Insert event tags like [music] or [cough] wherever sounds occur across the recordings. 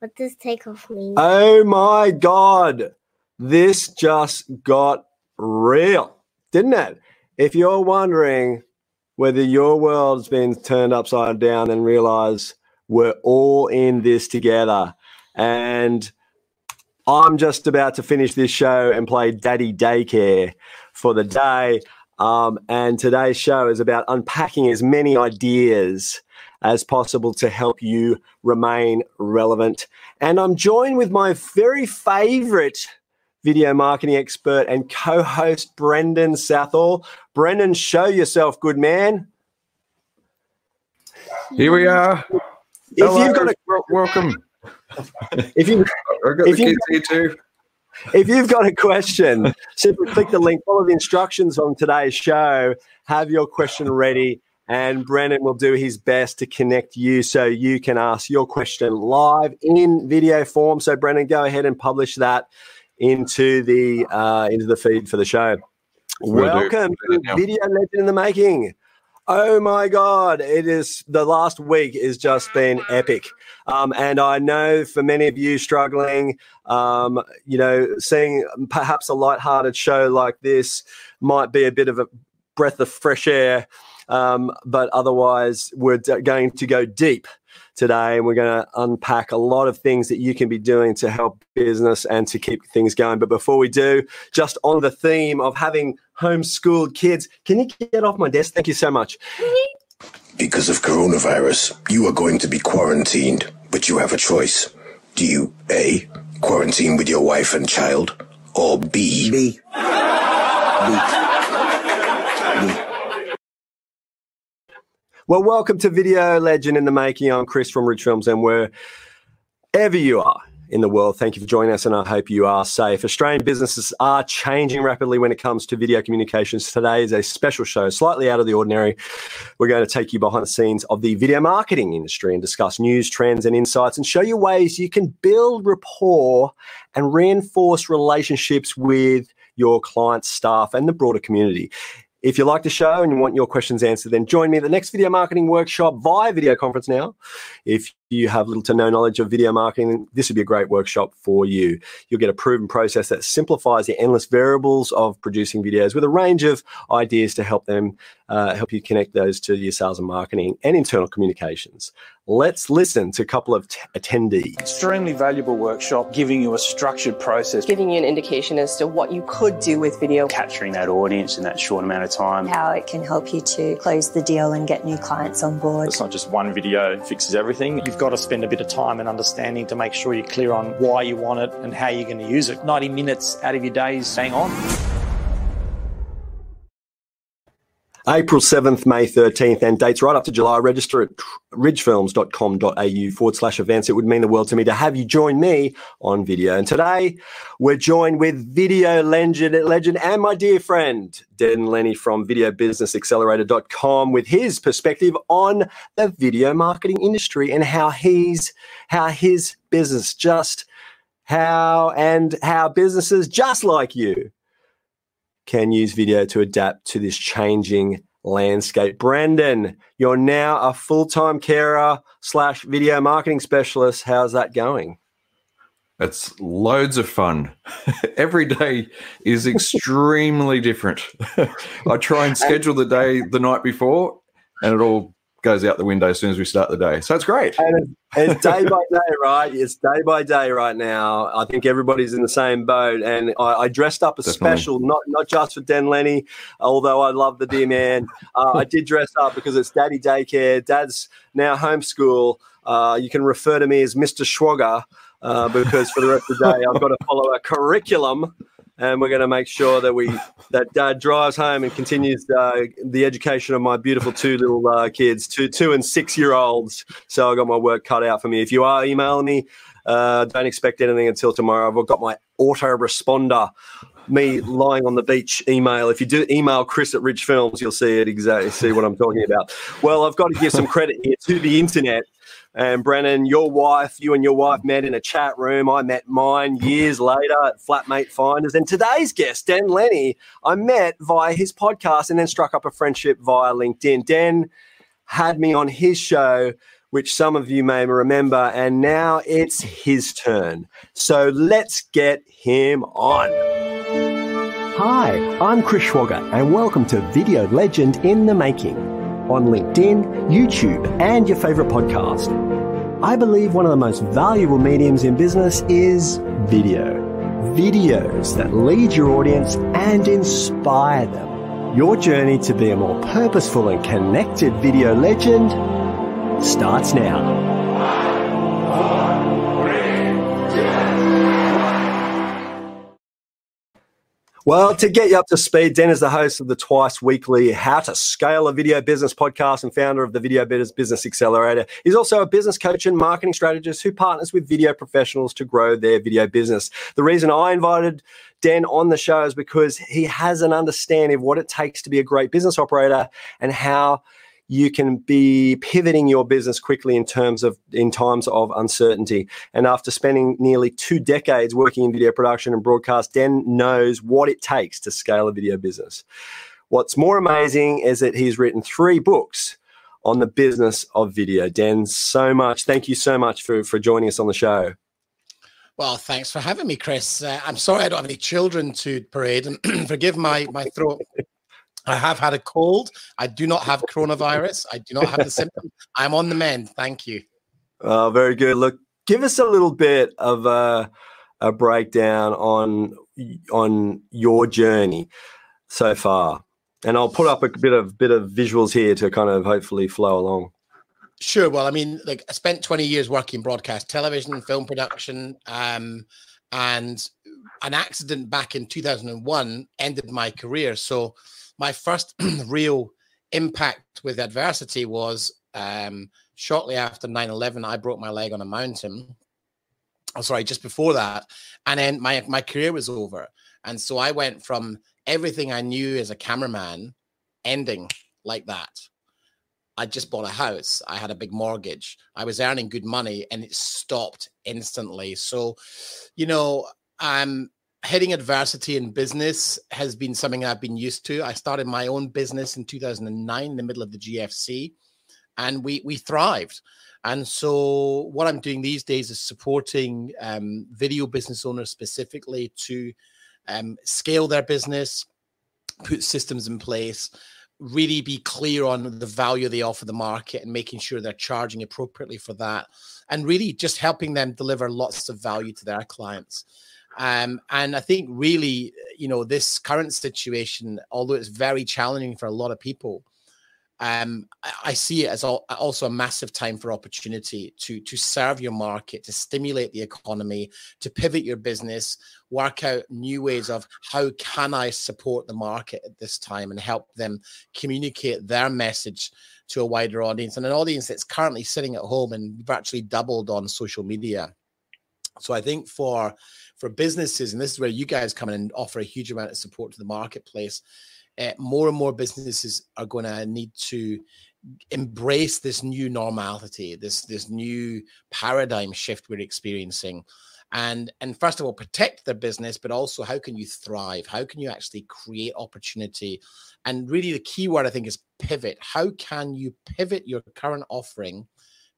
What does take off mean? Oh my God. This just got real, didn't it? If you're wondering whether your world's been turned upside down and realize we're all in this together. And I'm just about to finish this show and play Daddy Daycare for the day. Um, and today's show is about unpacking as many ideas as possible to help you remain relevant. And I'm joined with my very favorite video marketing expert and co host, Brendan Southall. Brendan, show yourself, good man. Here we are. If Hello, you've got a, welcome. If you, if here too. If you've got a question, simply click the link, follow the instructions on today's show, have your question ready, and Brendan will do his best to connect you so you can ask your question live in video form. So, Brendan, go ahead and publish that into the uh, into the feed for the show. Welcome to Video Legend in the Making. Oh my God, it is the last week has just been epic. Um, and I know for many of you struggling, um, you know, seeing perhaps a light-hearted show like this might be a bit of a breath of fresh air. Um, but otherwise, we're d- going to go deep today and we're going to unpack a lot of things that you can be doing to help business and to keep things going. But before we do, just on the theme of having homeschooled kids. Can you get off my desk? Thank you so much. Because of coronavirus, you are going to be quarantined, but you have a choice. Do you A, quarantine with your wife and child, or B? B. B. B. Well, welcome to Video Legend in the Making. I'm Chris from Ridge Films, and wherever you are, in the world. Thank you for joining us, and I hope you are safe. Australian businesses are changing rapidly when it comes to video communications. Today is a special show, slightly out of the ordinary. We're going to take you behind the scenes of the video marketing industry and discuss news, trends, and insights, and show you ways you can build rapport and reinforce relationships with your clients, staff, and the broader community. If you like the show and you want your questions answered, then join me at the next video marketing workshop via video conference now. If you have little to no knowledge of video marketing, this would be a great workshop for you. You'll get a proven process that simplifies the endless variables of producing videos with a range of ideas to help them uh, help you connect those to your sales and marketing and internal communications. Let's listen to a couple of t- attendees. Extremely valuable workshop, giving you a structured process, giving you an indication as to what you could do with video, capturing that audience in that short amount of time, how it can help you to close the deal and get new clients on board. It's not just one video fixes everything. You've got to spend a bit of time and understanding to make sure you're clear on why you want it and how you're going to use it. 90 minutes out of your day is staying on. April 7th, May 13th, and dates right up to July. Register at ridgefilms.com.au forward slash events. It would mean the world to me to have you join me on video. And today we're joined with video legend, legend and my dear friend, Den Lennie from videobusinessaccelerator.com with his perspective on the video marketing industry and how he's, how his business just, how, and how businesses just like you can use video to adapt to this changing landscape. Brendan, you're now a full time carer slash video marketing specialist. How's that going? It's loads of fun. [laughs] Every day is extremely different. [laughs] I try and schedule the day the night before, and it all goes out the window as soon as we start the day. So it's great. And it's day by [laughs] day, right? It's day by day right now. I think everybody's in the same boat. And I, I dressed up a Definitely. special, not not just for Den Lennie, although I love the dear man. Uh, I did dress up because it's daddy daycare. Dad's now homeschool. Uh, you can refer to me as Mr. Schwager. Uh, because for the rest of the day, I've got to follow a curriculum and we're going to make sure that we [laughs] that dad drives home and continues uh, the education of my beautiful two little uh, kids, two two and six year olds. So I got my work cut out for me. If you are emailing me, uh, don't expect anything until tomorrow. I've got my autoresponder. Me lying on the beach email. If you do email Chris at Ridge Films, you'll see it exactly. See what I'm talking about. Well, I've got to give some credit here to the internet and Brendan, your wife, you and your wife met in a chat room. I met mine years later at Flatmate Finders. And today's guest, Dan Lennie, I met via his podcast and then struck up a friendship via LinkedIn. Dan had me on his show which some of you may remember, and now it's his turn. So let's get him on. Hi, I'm Chris Schwager, and welcome to Video Legend in the Making on LinkedIn, YouTube, and your favorite podcast. I believe one of the most valuable mediums in business is video. Videos that lead your audience and inspire them. Your journey to be a more purposeful and connected video legend starts now. Well, to get you up to speed, Den is the host of the twice weekly How to Scale a Video Business podcast and founder of the Video Business Business Accelerator. He's also a business coach and marketing strategist who partners with video professionals to grow their video business. The reason I invited Den on the show is because he has an understanding of what it takes to be a great business operator and how you can be pivoting your business quickly in terms of in times of uncertainty. And after spending nearly two decades working in video production and broadcast, Den knows what it takes to scale a video business. What's more amazing is that he's written three books on the business of video. Den, so much. Thank you so much for, for joining us on the show. Well, thanks for having me, Chris. Uh, I'm sorry I don't have any children to parade, and [clears throat] forgive my my throat. I have had a cold. I do not have coronavirus. I do not have the [laughs] symptoms. I'm on the mend. Thank you. Oh, very good. Look, give us a little bit of a, a breakdown on on your journey so far, and I'll put up a bit of bit of visuals here to kind of hopefully flow along. Sure. Well, I mean, like I spent 20 years working broadcast television, film production, um, and an accident back in 2001 ended my career. So my first [clears throat] real impact with adversity was um, shortly after 9-11 i broke my leg on a mountain. Oh sorry just before that and then my my career was over. And so i went from everything i knew as a cameraman ending like that. I just bought a house i had a big mortgage i was earning good money and it stopped instantly. So you know i'm hitting adversity in business has been something I've been used to. I started my own business in 2009, in the middle of the GFC, and we we thrived. And so, what I'm doing these days is supporting um, video business owners specifically to um, scale their business, put systems in place, really be clear on the value they offer the market, and making sure they're charging appropriately for that, and really just helping them deliver lots of value to their clients. Um, and I think really, you know, this current situation, although it's very challenging for a lot of people, um, I, see it as also a massive time for opportunity to to serve your market, to stimulate the economy, to pivot your business, work out new ways of how can I support the market at this time and help them communicate their message to a wider audience and an audience that's currently sitting at home and virtually doubled on social media. So I think for for businesses, and this is where you guys come in and offer a huge amount of support to the marketplace. Uh, more and more businesses are going to need to embrace this new normality, this this new paradigm shift we're experiencing, and and first of all protect their business, but also how can you thrive? How can you actually create opportunity? And really, the key word I think is pivot. How can you pivot your current offering?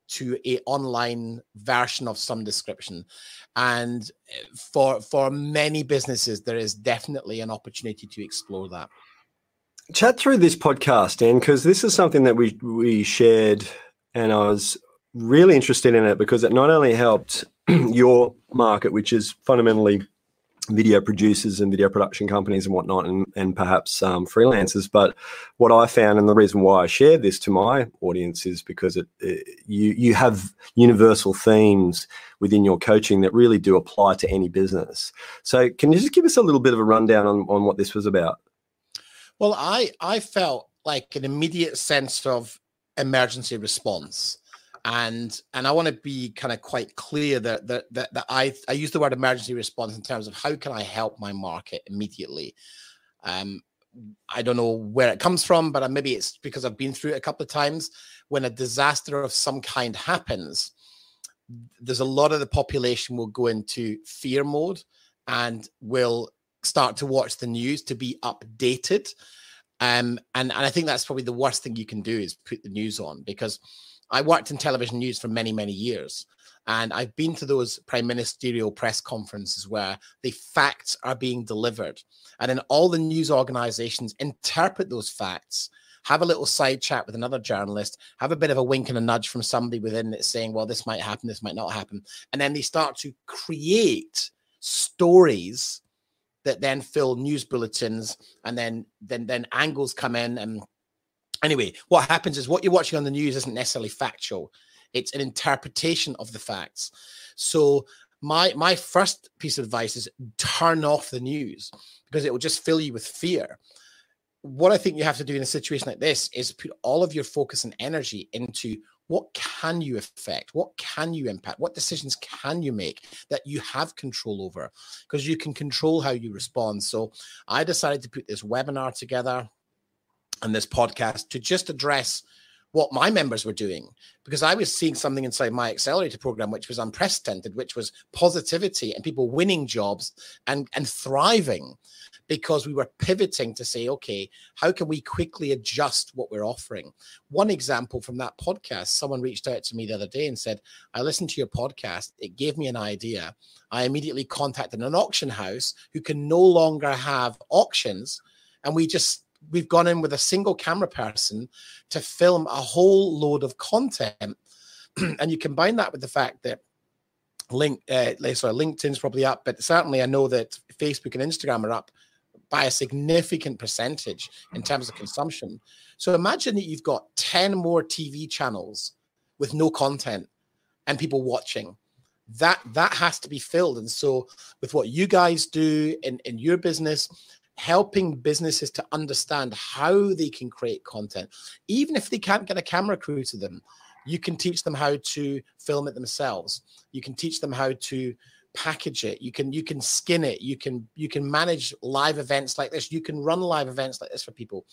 To a online version of some description. And eh, for for many businesses there is definitely an opportunity to explore that. Chat through this podcast Dan, because this is something that we we shared and i was really interested in it because it not only helped [clears throat] your market which is fundamentally video producers and video production companies and whatnot, and, and perhaps um, freelancers. But what I found, and the reason why I shared this to my audience, is because it, it, you you have universal themes within your coaching that really do apply to any business. So, can you just give us a little bit of a rundown on, on what this was about? Well, I I felt like an immediate sense of emergency response and and I want to be kind of quite clear that that that, that I I use the word emergency response in terms of how can I help my market immediately. Um, I don't know where it comes from, but maybe it's because I've been through it a couple of times. When a disaster of some kind happens, there's a lot of the population will go into fear mode and will start to watch the news to be updated. Um, and, and I think that's probably the worst thing you can do is put the news on because I worked in television news for many, many years. And I've been to those prime ministerial press conferences where the facts are being delivered. And then all the news organizations interpret those facts, have a little side chat with another journalist, have a bit of a wink and a nudge from somebody within it saying, well, this might happen, this might not happen. And then they start to create stories that then fill news bulletins and then then then angles come in and anyway what happens is what you're watching on the news isn't necessarily factual. It's an interpretation of the facts. So my my first piece of advice is turn off the news because it will just fill you with fear. What I think you have to do in a situation like this is put all of your focus and energy into what can you affect? What can you impact? What decisions can you make that you have control over? Because you can control how you respond. So i decided to put this webinar together and this podcast to just address what my members were doing because I was seeing something inside my accelerator program which was unprecedented, which was positivity and people winning jobs and and thriving because we were pivoting to say, okay, how can we quickly adjust what we're offering? One example from that podcast, someone reached out to me the other day and said, I listened to your podcast. It gave me an idea. I immediately contacted an auction house who can no longer have auctions. And we just we've gone in with a single camera person to film a whole load of content. [clears throat] and you combine that with the fact that link uh, sorry, LinkedIn's probably up, but certainly I know that Facebook and Instagram are up by a significant percentage in terms of consumption. So imagine that you've got 10 more TV channels with no content and people watching. That that has to be filled. And so with what you guys do in, in your business, helping businesses to understand how they can create content, even if they can't get a camera crew to them. You can teach them how to film it themselves. You can teach them how to package it. You can you can skin it. You can you can manage live events like this. You can run live events like this for people.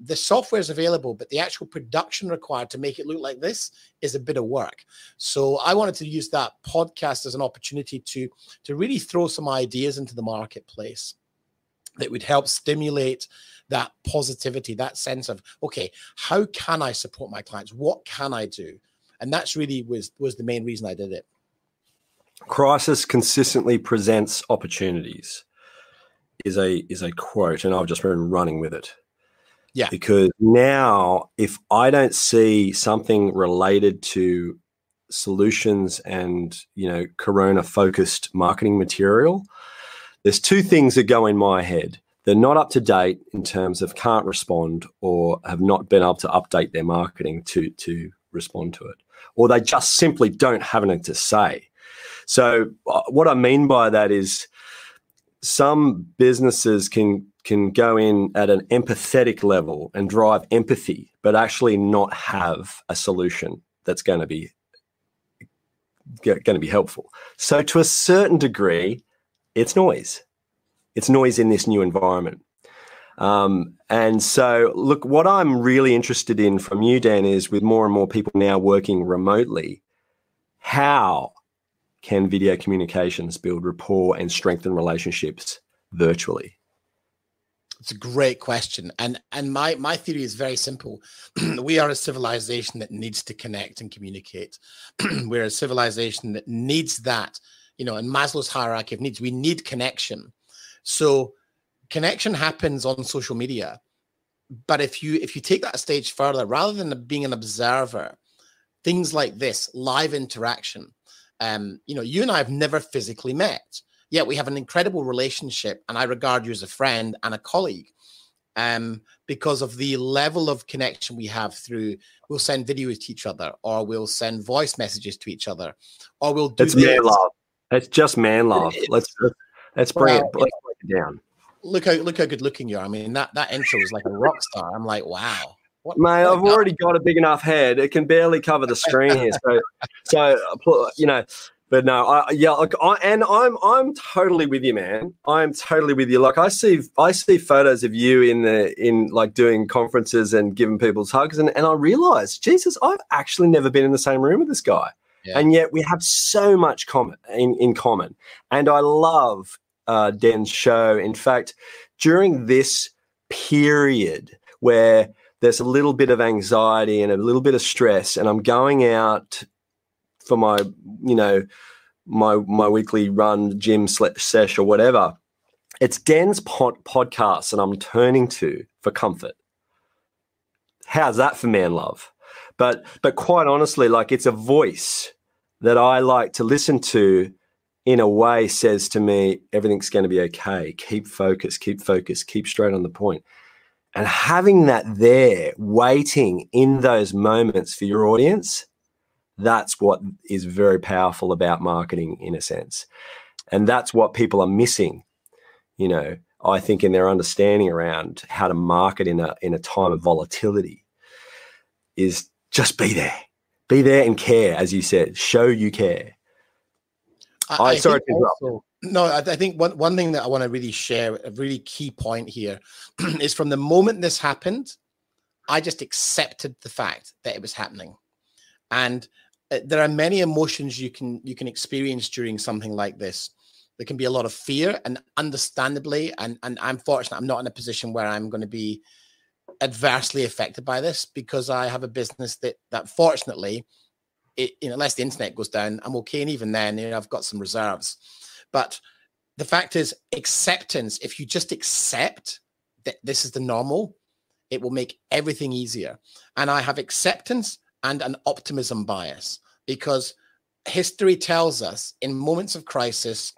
The software is available but the actual production required to make it look like this is a bit of work. So i wanted to use that podcast as an opportunity to to really throw some ideas into the marketplace that would help stimulate that positivity, that sense of, okay, how can I support my clients? What can I do? And that's really was was the main reason I did it. Crisis consistently presents opportunities is a is a quote, and I've just been running with it. Yeah. Because now if I don't see something related to solutions and you know corona focused marketing material there's two things that go in my head. They're not up to date in terms of can't respond or have not been able to update their marketing to to respond to it, or they just simply don't have anything to say. So uh, what I mean by that is some businesses can can go in at an empathetic level and drive empathy, but actually not have a solution that's going to be going to be helpful. So to a certain degree, it's noise. It's noise in this new environment. Um, and so, look, what I'm really interested in from you, Dan, is with more and more people now working remotely, how can video communications build rapport and strengthen relationships virtually? It's a great question, and and my my theory is very simple. [clears throat] we are a civilization that needs to connect and communicate. [clears throat] We're a civilization that needs that you know, in Maslow's hierarchy of needs, we need connection. So connection happens on social media. But if you if you take that a stage further, rather than being an observer, things like this, live interaction. Um, you know, you and I have never physically met, yet we have an incredible relationship, and I regard you as a friend and a colleague. Um, because of the level of connection we have through we'll send videos to each other, or we'll send voice messages to each other, or we'll do That's man love. It's just man love. Let's let's bring well, it let's break it down. Look how look how good looking you are. I mean that that intro was like a rock star. I'm like, wow. What, Mate, I've already got a big enough head. It can barely cover the screen here. So, [laughs] so you know, but no, I, yeah, I, and I'm I'm totally with you, man. I'm totally with you. Like I see I see photos of you in the in like doing conferences and giving people's hugs, and and I realize, Jesus, I've actually never been in the same room with this guy. Yeah. And yet we have so much common in, in common. And I love uh, Den's show. In fact, during this period where there's a little bit of anxiety and a little bit of stress, and I'm going out for my, you know, my my weekly run, gym sesh or whatever. It's Den's pod, podcast, that I'm turning to for comfort. How's that for man love? But but quite honestly, like it's a voice that I like to listen to in a way says to me, everything's going to be okay. Keep focus, keep focus, keep straight on the point. And having that there waiting in those moments for your audience, that's what is very powerful about marketing in a sense. And that's what people are missing, you know, I think in their understanding around how to market in a in a time of volatility is just be there. Be there and care, as you said. Show you care. I, I sorry to also, no, I, I, think one, one thing that I want to really share, a really key point here, [clears throat] is from the moment this happened, I just accepted the fact that it was happening, and uh, there are many emotions you can you can experience during something like this. There can be a lot of fear, and understandably, and and I'm fortunate I'm not in a position where I'm going to be adversely affected by this because I have a business that that fortunately it, you know, unless the internet goes down, I'm okay. And even then, you know, I've got some reserves. But the fact is, acceptance, if you just accept that this is the normal, it will make everything easier. And I have acceptance and an optimism bias because history tells us in moments of crisis,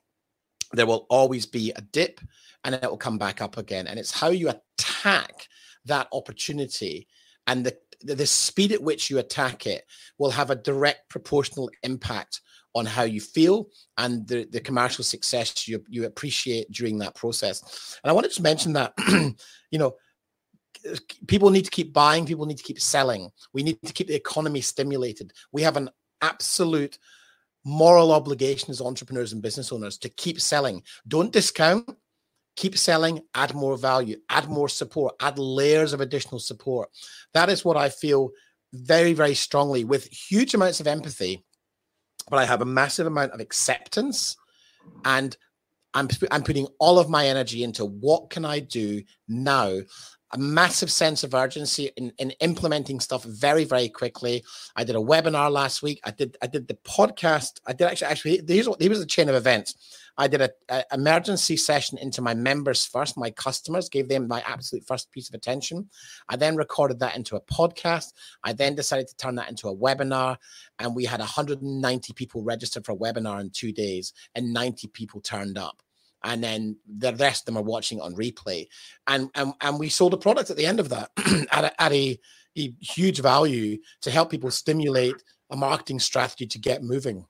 there will always be a dip and it will come back up again. And it's how you attack that opportunity and the the speed at which you attack it will have a direct proportional impact on how you feel and the, the commercial success you, you appreciate during that process. And I wanted to mention that, [clears throat] you know, people need to keep buying, people need to keep selling. We need to keep the economy stimulated. We have an absolute moral obligation as entrepreneurs and business owners to keep selling. Don't discount, keep selling, add more value, add more support, add layers of additional support. That is what I feel very, very strongly with huge amounts of empathy, but I have a massive amount of acceptance and I'm, I'm putting all of my energy into what can I do now? A massive sense of urgency in, in implementing stuff very very quickly. I did a webinar last week. I did i did the podcast. I did actually actually here's what here's the chain of events I did an emergency session into my members first, my customers, gave them my absolute first piece of attention. I then recorded that into a podcast. I then decided to turn that into a webinar, and we had 190 people registered for a webinar in two days, and 90 people turned up and then the rest of them are watching it on replay. And and, and we sold a product at the end of that [clears throat] at, a, at a, a, huge value to help people stimulate a marketing strategy to get moving.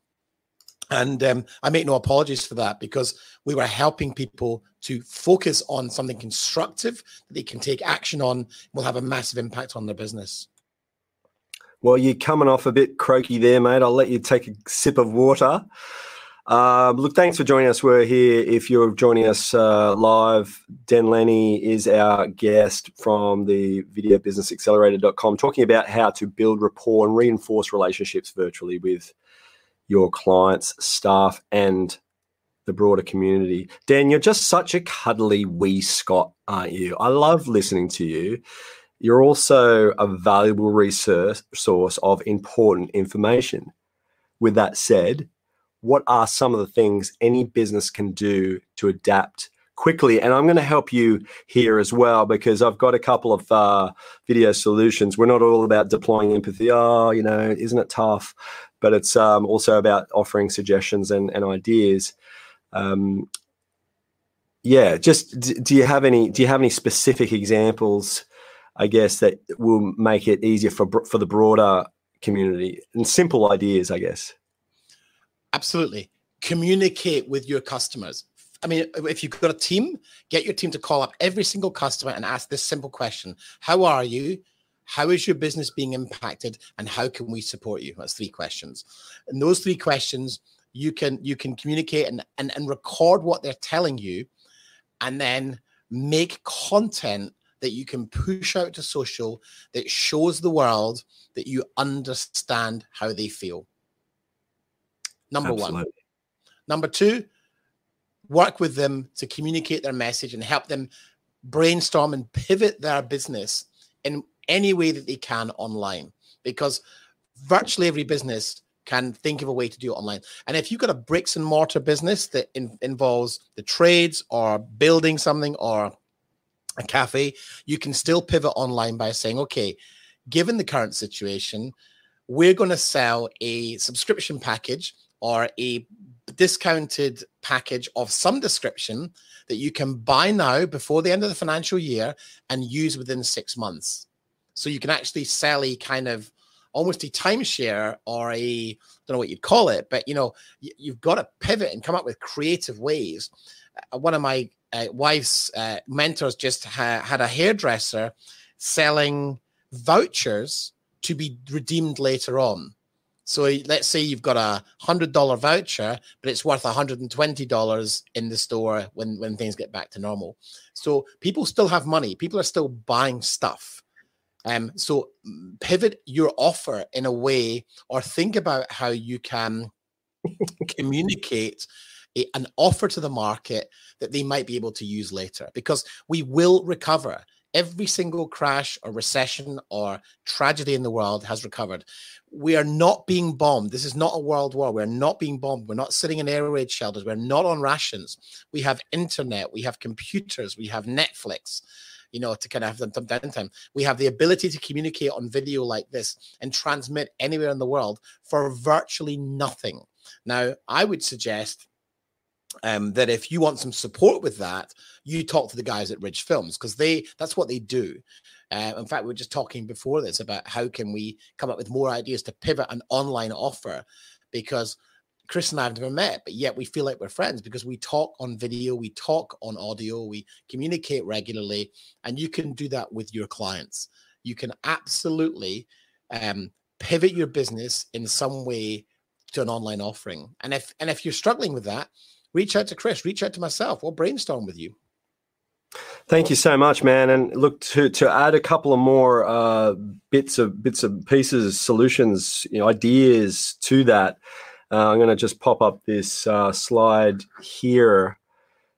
And um, I make no apologies for that because we were helping people to focus on something constructive that they can take action on, will have a massive impact on their business. Well, you're coming off a bit croaky there, mate. I'll let you take a sip of water. Um, look, thanks for joining us. We're here. If you're joining us uh, live, Den Lennie is our guest from the videobusinessaccelerator.com talking about how to build rapport and reinforce relationships virtually with your clients, staff, and the broader community. Dan, you're just such a cuddly wee Scot, aren't you? I love listening to you. You're also a valuable resource source of important information. With that said, what are some of the things any business can do to adapt quickly? And I'm going to help you here as well because I've got a couple of uh, video solutions. We're not all about deploying empathy. Oh, you know, isn't it tough? But it's um, also about offering suggestions and, and ideas. Um, yeah, just do you have any do you have any specific examples? I guess that will make it easier for for the broader community and simple ideas. I guess. Absolutely, communicate with your customers. I mean, if you've got a team, get your team to call up every single customer and ask this simple question: How are you? How is your business being impacted and how can we support you? That's three questions. And those three questions you can you can communicate and, and, and record what they're telling you and then make content that you can push out to social that shows the world that you understand how they feel. Number Absolutely. one number two work with them to communicate their message and help them brainstorm and pivot their business in any way that they can online because virtually every business can think of a way to do it online. And if you've got a bricks and mortar business that in, involves the trades or building something or a cafe, you can still pivot online by saying, okay, given the current situation, we're going to sell a subscription package or a discounted package of some description that you can buy now before the end of the financial year and use within six months. So you can actually sell a kind of almost a timeshare or a I don't know what you'd call it, but you know you, have got to pivot and come up with creative ways. Uh, one of my uh, wife's uh, mentors just ha- had a hairdresser selling vouchers to be redeemed later on. So let's say you've got a hundred dollar voucher, but it's worth hundred and twenty dollars in the store when when things get back to normal. So people still have money. People are still buying stuff. Um, so pivot your offer in a way, or think about how you can communicate a, an offer to the market that they might be able to use later, because we will recover. Every single crash or recession or tragedy in the world has recovered. We are not being bombed. This is not a world war. We're not being bombed. We're not sitting in air raid shelters. We're not on rations. We have internet. We have computers. We have Netflix you know, to kind of have them downtime. We have the ability to communicate on video like this and transmit anywhere in the world for virtually nothing. Now, I would suggest um, that if you want some support with that, you talk to the guys at Ridge Films because they that's what they do. Uh, in fact, we were just talking before this about how can we come up with more ideas to pivot an online offer because Chris and I have never met, but yet we feel like we're friends because we talk on video, we talk on audio, we communicate regularly, and you can do that with your clients. You can absolutely um, pivot your business in some way to an online offering. And if and if you're struggling with that, reach out to Chris, reach out to myself. We'll brainstorm with you. Thank you so much, man. And look to to add a couple of more uh, bits of bits of pieces, solutions, you know, ideas to that. Uh, I'm going to just pop up this uh, slide here.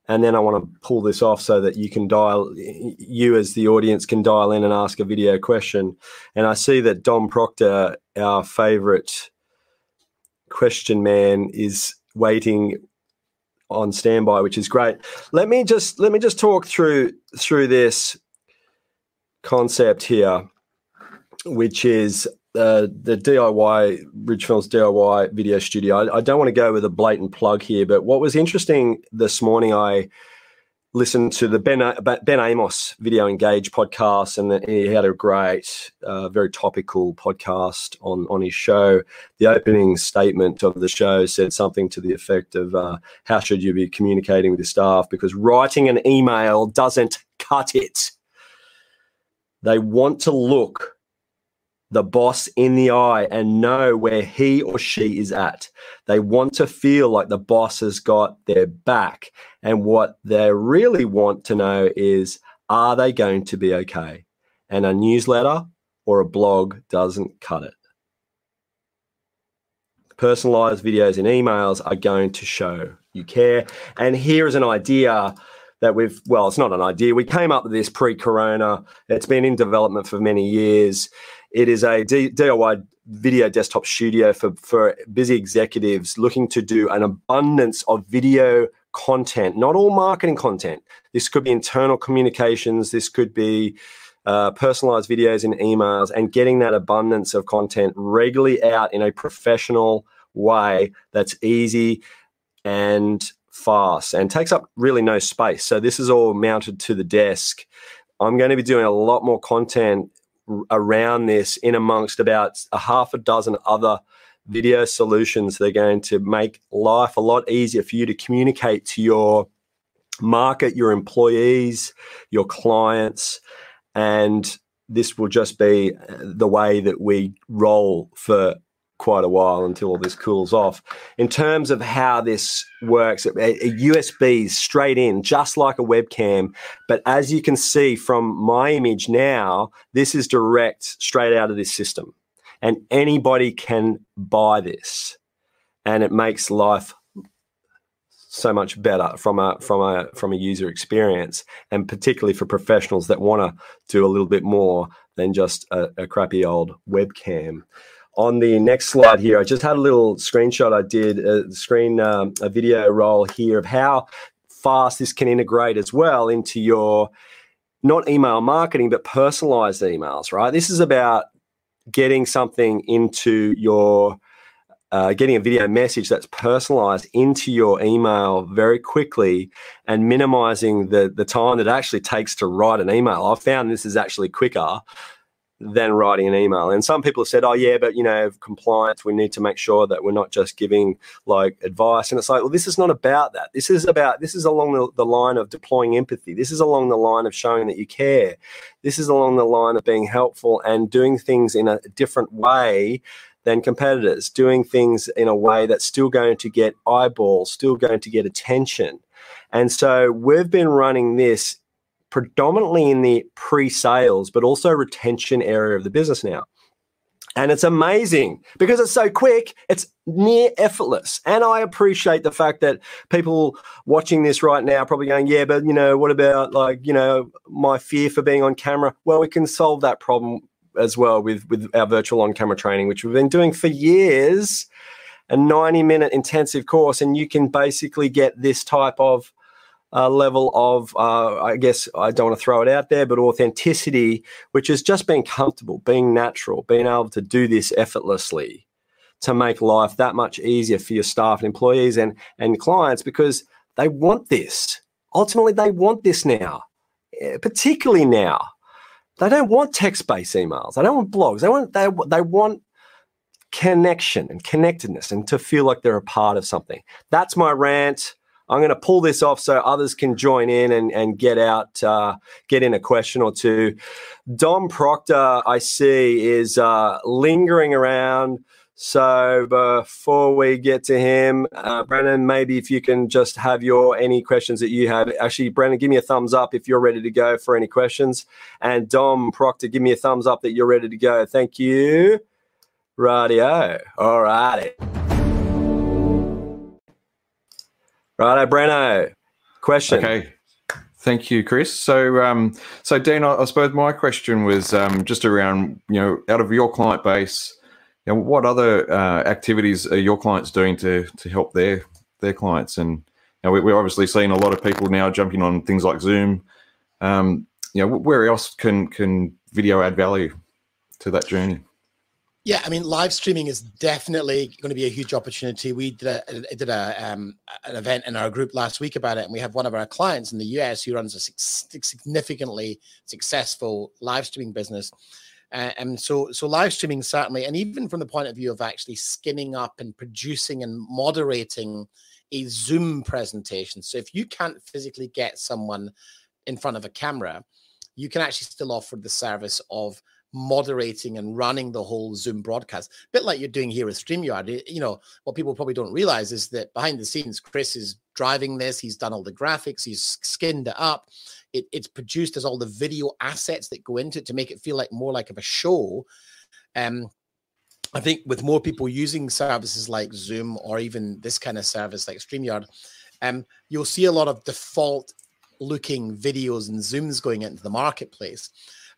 And then I want to pull this off so that you can dial, you as the audience can dial in and ask a video question. And I see that Dom Proctor, our favorite question man, is waiting on standby, which is great. Let me just let me just talk through through this concept here, which is uh, the DIY Ridge Films DIY video studio. I, I, don't want to go with a blatant plug here, but what was interesting this morning, I listened to the Ben Ben Amos Video Engage podcast, and he had a great, uh, very topical podcast on on his show. The opening statement of the show said something to the effect of, uh, "How should you be communicating with your staff? Because writing an email doesn't cut it. They want to look." The boss in the eye and know where he or she is at. They want to feel like the boss has got their back. And what they really want to know is are they going to be okay? And a newsletter or a blog doesn't cut it. Personalized videos and emails are going to show you care. And here is an idea that we've, well, it's not an idea. We came up with this pre corona. It's been in development for many years. It is a DIY video desktop studio for, for busy executives looking to do an abundance of video content, not all marketing content. This could be internal communications, this could be uh, personalized videos and emails, and getting that abundance of content regularly out in a professional way that's easy and fast and takes up really no space. So, this is all mounted to the desk. I'm going to be doing a lot more content around this in amongst about a half a dozen other video solutions that are going to make life a lot easier for you to communicate to your market, your employees, your clients, and this will just be uh, the way that we roll for quite a while until all this cools off. In terms of how this works, a, a USB straight in, just like a webcam. But as you can see from my image now, this is direct straight out of this system. And anybody can buy this. And it makes life so much better from a from a from a user experience and particularly for professionals that want to do a little bit more than just a, a crappy old webcam on the next slide here, I just had a little screenshot I did, a screen, um, a video roll here of how fast this can integrate as well into your not email marketing, but personalized emails, right? This is about getting something into your uh, getting a video message that's personalized into your email very quickly and minimizing the the time that it actually takes to write an email. I've found this is actually quicker than writing an email. And some people have said, oh, yeah, but, you know, compliance, we need to make sure that we're not just giving like advice. And it's like, well, this is not about that. This is about, this is along the, the line of deploying empathy. This is along the line of showing that you care. This is along the line of being helpful and doing things in a different way than competitors, doing things in a way that's still going to get eyeballs, still going to get attention. And so we've been running this predominantly in the pre-sales, but also retention area of the business now. And it's amazing because it's so quick, it's near effortless. And I appreciate the fact that people watching this right now are probably going, yeah, but you know, what about like, you know, my fear for being on camera? Well, we can solve that problem as well with, with our virtual on camera training, which we've been doing for years, a 90 minute intensive course. And you can basically get this type of uh, level of, uh, I guess, I don't want to throw it out there, but authenticity, which is just being comfortable, being natural, being able to do this effortlessly to make life that much easier for your staff and employees and, and clients because they want this. Ultimately, they want this now, eh, particularly now. They don't want text-based emails. They don't want blogs. They want they, they want connection and connectedness and to feel like they're a part of something. That's my rant. I'm going to pull this off so others can join in and, and get out, uh, get in a question or two. Dom Proctor, I see, is uh, lingering around. So before we get to him, uh, Brendan, maybe if you can just have your any questions that you have. Actually, Brendan, give me a thumbs up if you're ready to go for any questions. And Dom Proctor, give me a thumbs up that you're ready to go. Thank you. Radio. All righty. Right, Breno. Question. Okay. Thank you, Chris. So, um, so Dean, I, I, suppose my question was um, just around, you know, out of your client base, you know, what other uh, activities are your clients doing to to help their their clients? And you know, we, are obviously seeing a lot of people now jumping on things like Zoom. Um, you know, where else can can video add value to that journey? Yeah, I mean, live streaming is definitely going to be a huge opportunity. We did a, did a um, an event in our group last week about it, and we have one of our clients in the US who runs a significantly successful live streaming business. Uh, and so, so live streaming certainly, and even from the point of view of actually skinning up and producing and moderating a Zoom presentation. So, if you can't physically get someone in front of a camera, you can actually still offer the service of moderating and running the whole Zoom broadcast. A bit like you're doing here with StreamYard. You know, what people probably don't realize is that behind the scenes, Chris is driving this. He's done all the graphics, he's skinned it up. It, it's produced as all the video assets that go into it to make it feel like more like of a show. Um, I think with more people using services like Zoom or even this kind of service like StreamYard, um, you'll see a lot of default looking videos and Zooms going into the marketplace.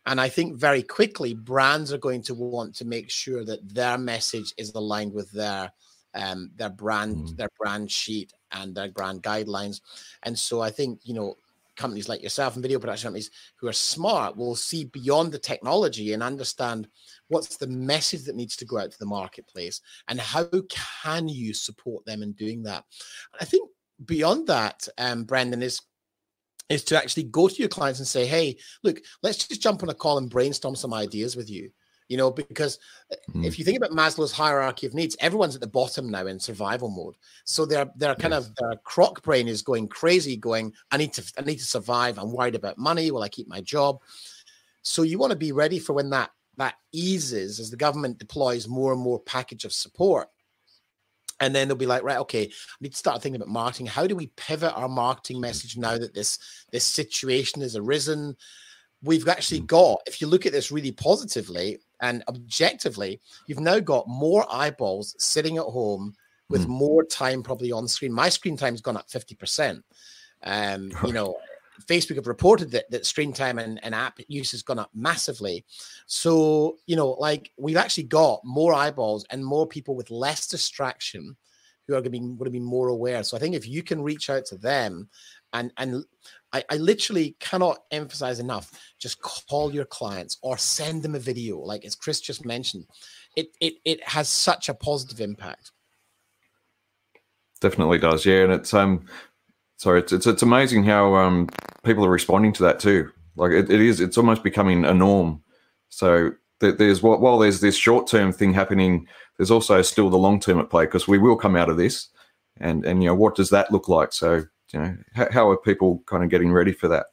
And I think very quickly, brands are going to want to make sure that their message is aligned with their um, their brand, mm. their brand sheet, and their brand guidelines. And so I think you know companies like yourself and video production companies who are smart will see beyond the technology and understand what's the message that needs to go out to the marketplace and how can you support them in doing that. I think beyond that, um, Brendan is is to actually go to your clients and say, hey, look, let's just jump on a call and brainstorm some ideas with you. You know, because mm. if you think about Maslow's hierarchy of needs, everyone's at the bottom now in survival mode. So they're they're kind yes. of their croc brain is going crazy, going, I need to I need to survive. I'm worried about money. Will I keep my job? So you want to be ready for when that that eases as the government deploys more and more package of support and then they'll be like right okay i need to start thinking about marketing how do we pivot our marketing message now that this this situation has arisen we've actually mm. got if you look at this really positively and objectively you've now got more eyeballs sitting at home with mm. more time probably on screen my screen time's gone up 50% um you [laughs] know Facebook have reported that that screen time and, and app use has gone up massively. So you know, like we've actually got more eyeballs and more people with less distraction who are going to be going to be more aware. So I think if you can reach out to them and and I, I, literally cannot emphasize enough just call your clients or send them a video like as chris just mentioned it it, it has such a positive impact definitely does yeah and it's um sorry it's it's, it's amazing how um people are responding to that too like it, it is it's almost becoming a norm so there's while there's this short term thing happening there's also still the long term at play because we will come out of this and and you know what does that look like so you know, how, how are people kind of getting ready for that?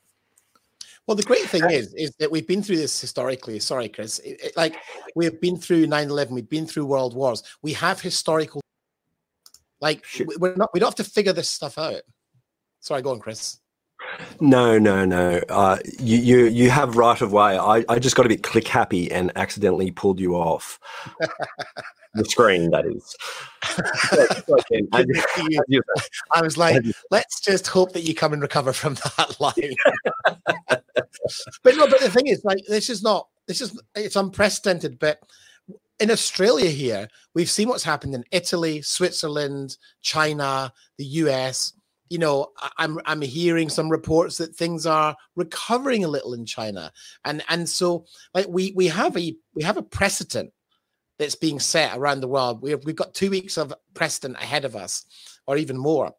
Well, the great thing is, is that we've been through this historically. Sorry, Chris. It, it, like we've been through 9-11, we've been through world wars. We have historical. Like we're not. We don't have to figure this stuff out. Sorry, go on, Chris. No, no, no. Uh, you, you, you have right of way. I, I just got a bit click happy and accidentally pulled you off [laughs] the screen. That is. I was like, let's just hope that you come and recover from that [laughs] line. but no, but the thing is, like, this is not. This is it's unprecedented. But in Australia here, we've seen what's happened in Italy, Switzerland, China, the US you know i'm i'm hearing some reports that things are recovering a little in china. And and so like we we have a we have a precedent that's being set around the world. We have, we've got 2 weeks of precedent ahead of us or even more.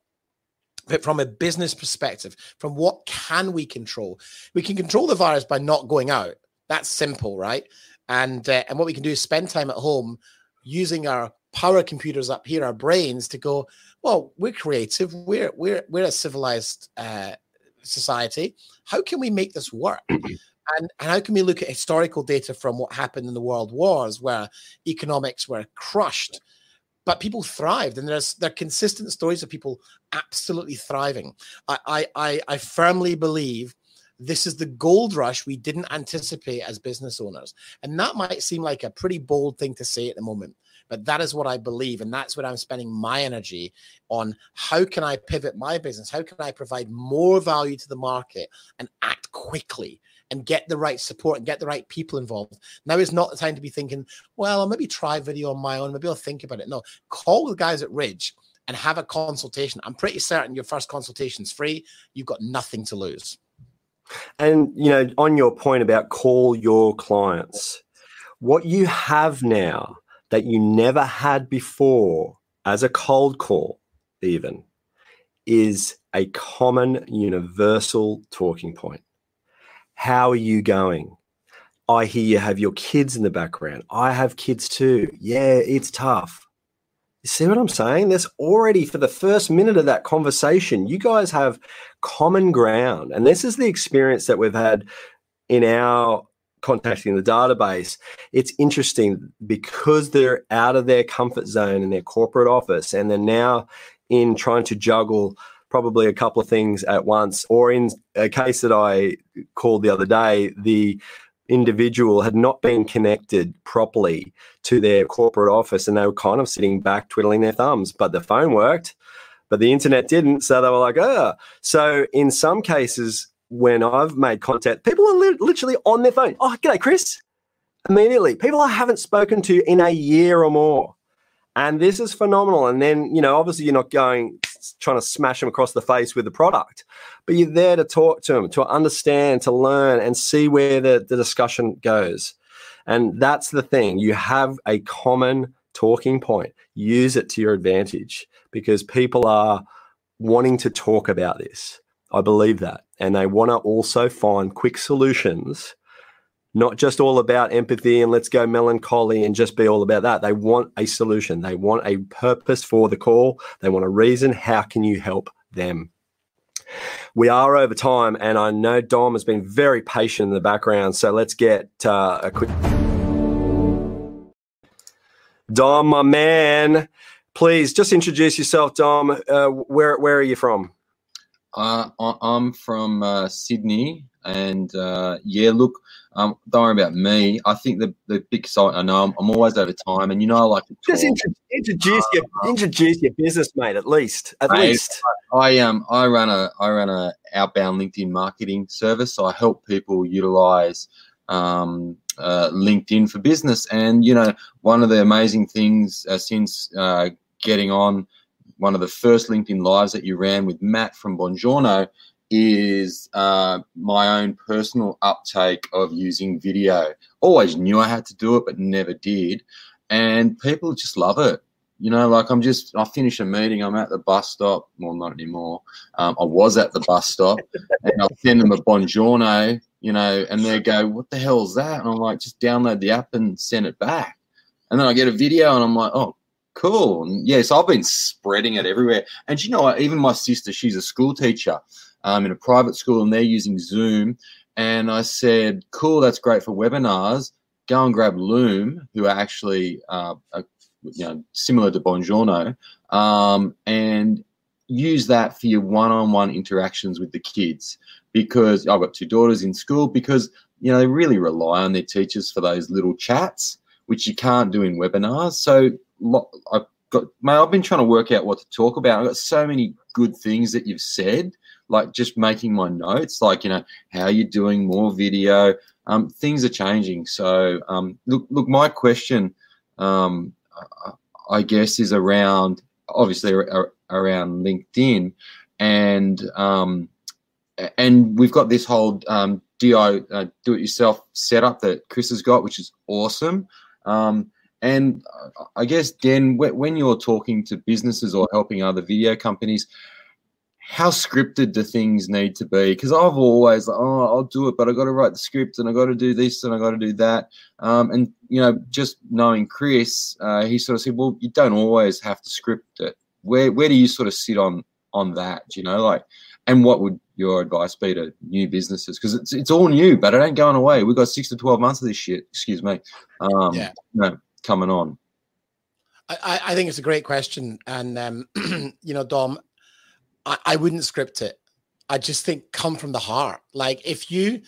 But from a business perspective from what can we control? We can control the virus by not going out. That's simple right? And uh, and what we can do is spend time at home using our power computers up here our brains to go well, we're creative. We're we're we're a civilized uh, society. How can we make this work? [clears throat] and, and how can we look at historical data from what happened in the world wars, where economics were crushed, but people thrived, and there's there are consistent stories of people absolutely thriving. I I I, I firmly believe this is the gold rush we didn't anticipate as business owners. And that might seem like a pretty bold thing to say at the moment. But that is what I believe. And that's what I'm spending my energy on. How can I pivot my business? How can I provide more value to the market and act quickly? and get the right support and get the right people involved. Now is not the time to be thinking, well, I'll maybe try video on my own. Maybe I'll think about it. No, call the guys at Ridge and have a consultation. I'm pretty certain your first consultation is free. You've got nothing to lose. And, you know, on your point about call your clients, what you have now that you never had before as a cold call, even, is a common universal talking point. How are you going? I hear you have your kids in the background. I have kids too. Yeah, it's tough. You see what I'm saying? There's already, for the first minute of that conversation, you guys have common ground. And this is the experience that we've had in our contacting the database, it's interesting because they're out of their comfort zone in their corporate office and they're now in trying to juggle probably a couple of things at once. Or in a case that I called the other day, the individual had not been connected properly to their corporate office and they were kind of sitting back twiddling their thumbs, but the phone worked. But the internet didn't, so they were like, "Oh." So in some cases, when I've made contact, people are li- literally on their phone. Oh, g'day, Chris. Immediately. People I haven't spoken to in a year or more. And this is phenomenal. And then, you know, obviously you're not going trying to smash them across the face with the product, but you're there to talk to them, to understand, to learn, and see where the, the discussion goes. And that's the thing. You have a common talking point. Use it to your advantage because people are wanting to talk about this. I believe that. And they want to also find quick solutions, not just all about empathy and let's go melancholy and just be all about that. They want a solution. They want a purpose for the call. They want a reason. How can you help them? We are over time, and I know Dom has been very patient in the background. So let's get uh, a quick. Dom, my man, please just introduce yourself, Dom. Uh, where where are you from? Uh, I'm from uh, Sydney, and uh, yeah, look, um, don't worry about me. I think the the big site. I know I'm, I'm always over time, and you know I like. Just intro- introduce your introduce your business, mate. At least, at Mate, least. I um I run a I run a outbound LinkedIn marketing service. So I help people utilize um, uh, LinkedIn for business. And you know, one of the amazing things uh, since uh, getting on one of the first LinkedIn lives that you ran with Matt from Bonjoro is uh, my own personal uptake of using video. Always knew I had to do it, but never did. And people just love it. You know, like I'm just, I finish a meeting, I'm at the bus stop. Well, not anymore. Um, I was at the bus stop and I'll send them a Bonjoro, you know, and they go, What the hell is that? And I'm like, Just download the app and send it back. And then I get a video and I'm like, Oh, cool. And yeah, so I've been spreading it everywhere. And you know? Even my sister, she's a school teacher um, in a private school and they're using Zoom. And I said, Cool, that's great for webinars. Go and grab Loom, who are actually uh, a you know, similar to Bonjoro, um, and use that for your one-on-one interactions with the kids. Because I've got two daughters in school, because you know they really rely on their teachers for those little chats, which you can't do in webinars. So I've got, mate, I've been trying to work out what to talk about. I've got so many good things that you've said, like just making my notes, like you know how you're doing more video. Um, things are changing. So um, look, look, my question. Um, I guess, is around obviously ar- around LinkedIn, and um, and we've got this whole um, DI uh, do it yourself setup that Chris has got, which is awesome. Um, and I guess Den, when you're talking to businesses or helping other video companies, how scripted do things need to be? Because I've always oh, I'll do it, but I got to write the script and I got to do this and I got to do that. Um, and you know, just knowing Chris, uh, he sort of said, well, you don't always have to script it. Where where do you sort of sit on on that? You know, like, and what would your advice be to new businesses? Because it's it's all new, but it ain't going away. We've got six to twelve months of this shit. Excuse me. Um, Yeah. You know, coming on. I, I- think it's a great question, and um, [clears throat] you know, Dom, I, I wouldn't script it. I just think come from the heart. Like if you,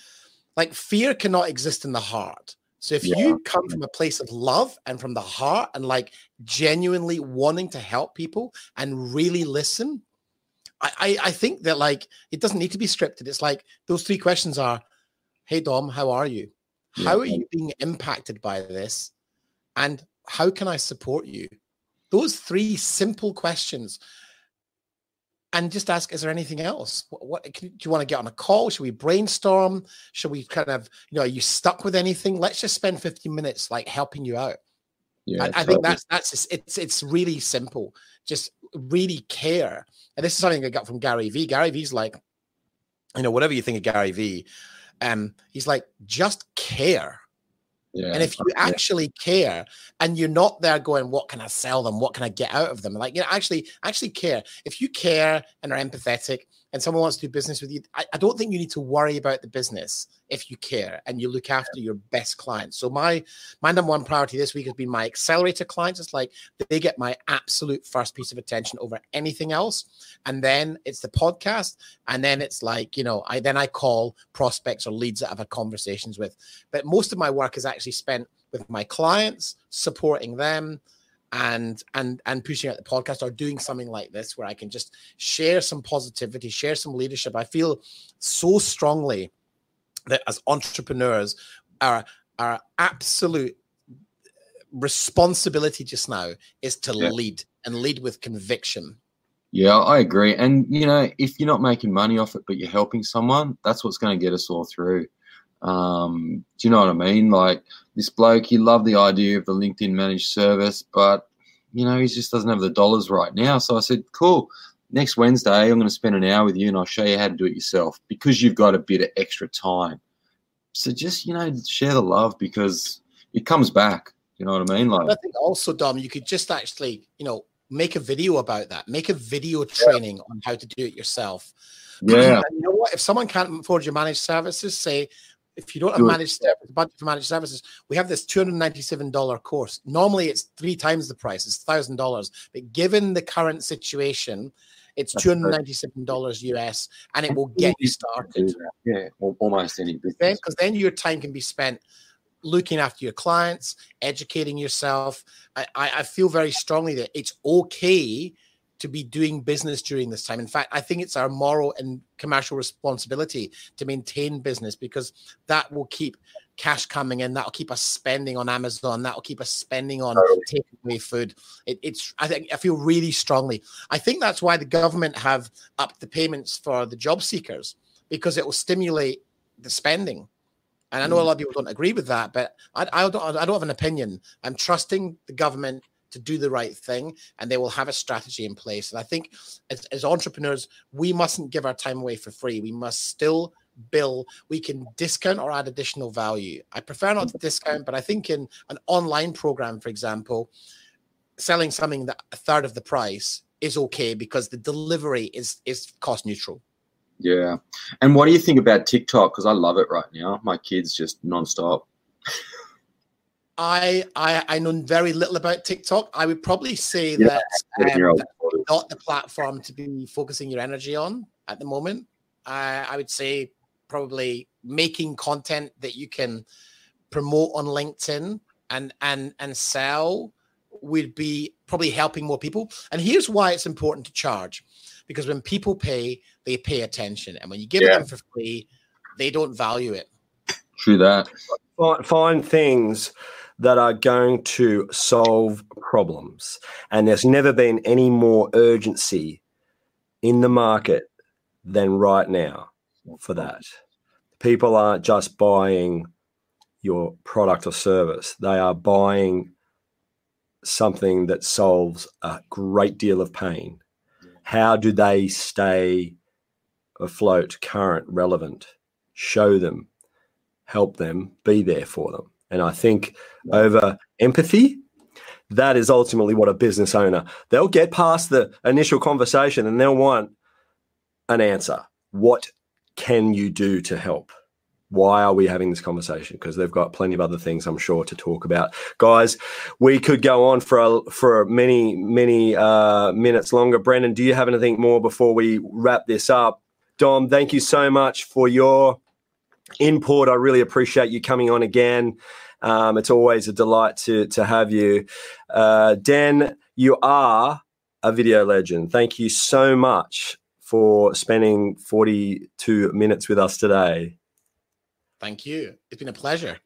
like fear cannot exist in the heart. So if Yeah. you come from a place of love and from the heart and like genuinely wanting to help people and really listen, I, I I think that like it doesn't need to be scripted. It's like those three questions are, hey Dom, how are you? How are you being impacted by this? And how can I support you? Those three simple questions. And just ask, is there anything else? What, what can, do you want to get on a call? Should we brainstorm? Should we kind of, you know, are you stuck with anything? Let's just spend 15 minutes like helping you out. Yeah, I, I think that's that's it's it's really simple. Just really care. And this is something I got from Gary V. Gary V's like, you know, whatever you think of Gary V, um, he's like, just care. Yeah, And if you actually care and you're not there going, what can I sell them? What can I get out of them? Like, you know, actually, actually care. If you care and are empathetic and someone wants to do business with you, I, I don't think you need to worry about the business if you care and you look after your best clients. So my my number one priority this week has been my accelerator clients. It's like they get my absolute first piece of attention over anything else. And then it's the podcast. And then it's like, you know, I then I call prospects or leads that I've had conversations with. But most of my work is actually spent with my clients, supporting them and and and pushing out the podcast or doing something like this where I can just share some positivity, share some leadership. I feel so strongly that as entrepreneurs, our our absolute responsibility just now is to Yeah. lead and lead with conviction. Yeah, I agree. And you know, if you're not making money off it, but you're helping someone, that's what's going to get us all through. Um, do you know what I mean? Like this bloke, he loved the idea of the LinkedIn managed service, but you know, he just doesn't have the dollars right now. So I said, cool. Next Wednesday, I'm going to spend an hour with you and I'll show you how to do it yourself because you've got a bit of extra time. So just, you know, share the love because it comes back. You know what I mean? Like, But I think also, Dom, you could just actually, you know, make a video about that. Make a video training on how to do it yourself. Yeah. And you know what? If someone can't afford your managed services, say if you don't have managed service, budget for managed services, we have this $297 course. Normally it's three times the price, it's thousand dollars. But given the current situation, It's two hundred ninety-seven dollars US, and it will get you started. Yeah, almost any business. Then, because then your time can be spent looking after your clients, educating yourself. I, I, I feel very strongly that it's okay to be doing business during this time. In fact, I think it's our moral and commercial responsibility to maintain business because that will keep cash coming in. That'll keep us spending on Amazon. That'll keep us spending on takeaway food. It, it's I think I feel really strongly. I think that's why the government have upped the payments for the job seekers because it will stimulate the spending. And I know a mm. lot of people don't agree with that, but I, I don't I don't have an opinion. I'm trusting the government to do the right thing and they will have a strategy in place. And I think as, as entrepreneurs, we mustn't give our time away for free. We must still bill, we can discount or add additional value. I prefer not to discount, but I think in an online program, for example, selling something that a third of the price is okay because the delivery is is cost neutral. Yeah. And what do you think about TikTok? Because I love it right now. My kids just nonstop. I, I I know very little about TikTok. I would probably say yeah, that, um, not the platform to be focusing your energy on at the moment. Uh, I would say probably making content that you can promote on LinkedIn and and and sell would be probably helping more people. And here's why it's important to charge, because when people pay, they pay attention, and when you give yeah. them for free, they don't value it. True that. Find things that are going to solve problems. And there's never been any more urgency in the market than right now for that. People aren't just buying your product or service, they are buying something that solves a great deal of pain. How do they stay afloat, current, relevant? Show them, help them, be there for them. And I think over empathy, that is ultimately what a business owner they'll get past the initial conversation and they'll want an answer. What can you do to help? Why are we having this conversation? Because they've got plenty of other things, I'm sure, to talk about. Guys, we could go on for a, for many many uh, minutes longer. Brendan, do you have anything more before we wrap this up? Dom, thank you so much for your input. I really appreciate you coming on again. Um, it's always a delight to to have you, uh, Den. You are a video legend. Thank you so much for spending 42 minutes with us today. Thank you. It's been a pleasure.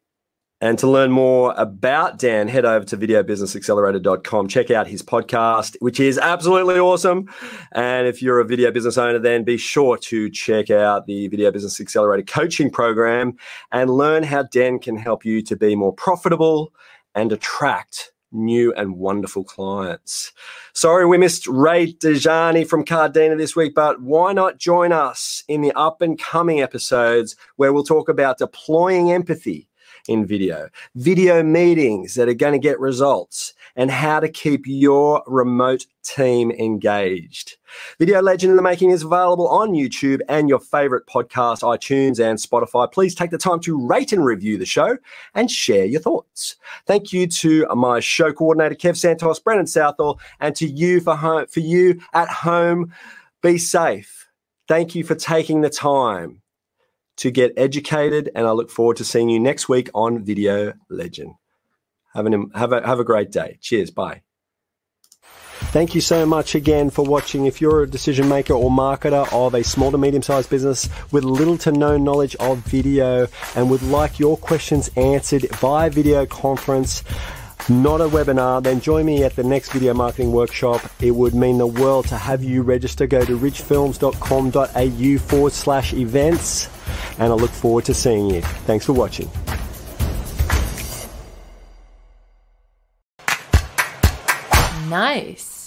And to learn more about Den, head over to videobusinessaccelerator.com. Check out his podcast, which is absolutely awesome. And if you're a video business owner, then be sure to check out the Video Business Accelerator coaching program and learn how Den can help you to be more profitable and attract new and wonderful clients. Sorry we missed Ray Dejani from Cardena this week, but why not join us in the up and coming episodes where we'll talk about deploying empathy in video, video meetings that are going to get results, and how to keep your remote team engaged. Video Legend in the Making is available on YouTube and your favorite podcast, iTunes and Spotify. Please take the time to rate and review the show and share your thoughts. Thank you to my show coordinator, Kev Santos, Brendan Southall, and to you for, home, for you at home. Be safe. Thank you for taking the time to get educated. And I look forward to seeing you next week on Video Legend. Have, an, have, a, have a great day. Cheers. Bye. Thank you so much again for watching. If you're a decision maker or marketer of a small to medium sized business with little to no knowledge of video and would like your questions answered by video conference, not a webinar, then join me at the next video marketing workshop. It would mean the world to have you register. Go to ridgefilms.com.au forward slash events, and I look forward to seeing you. Thanks for watching. Nice.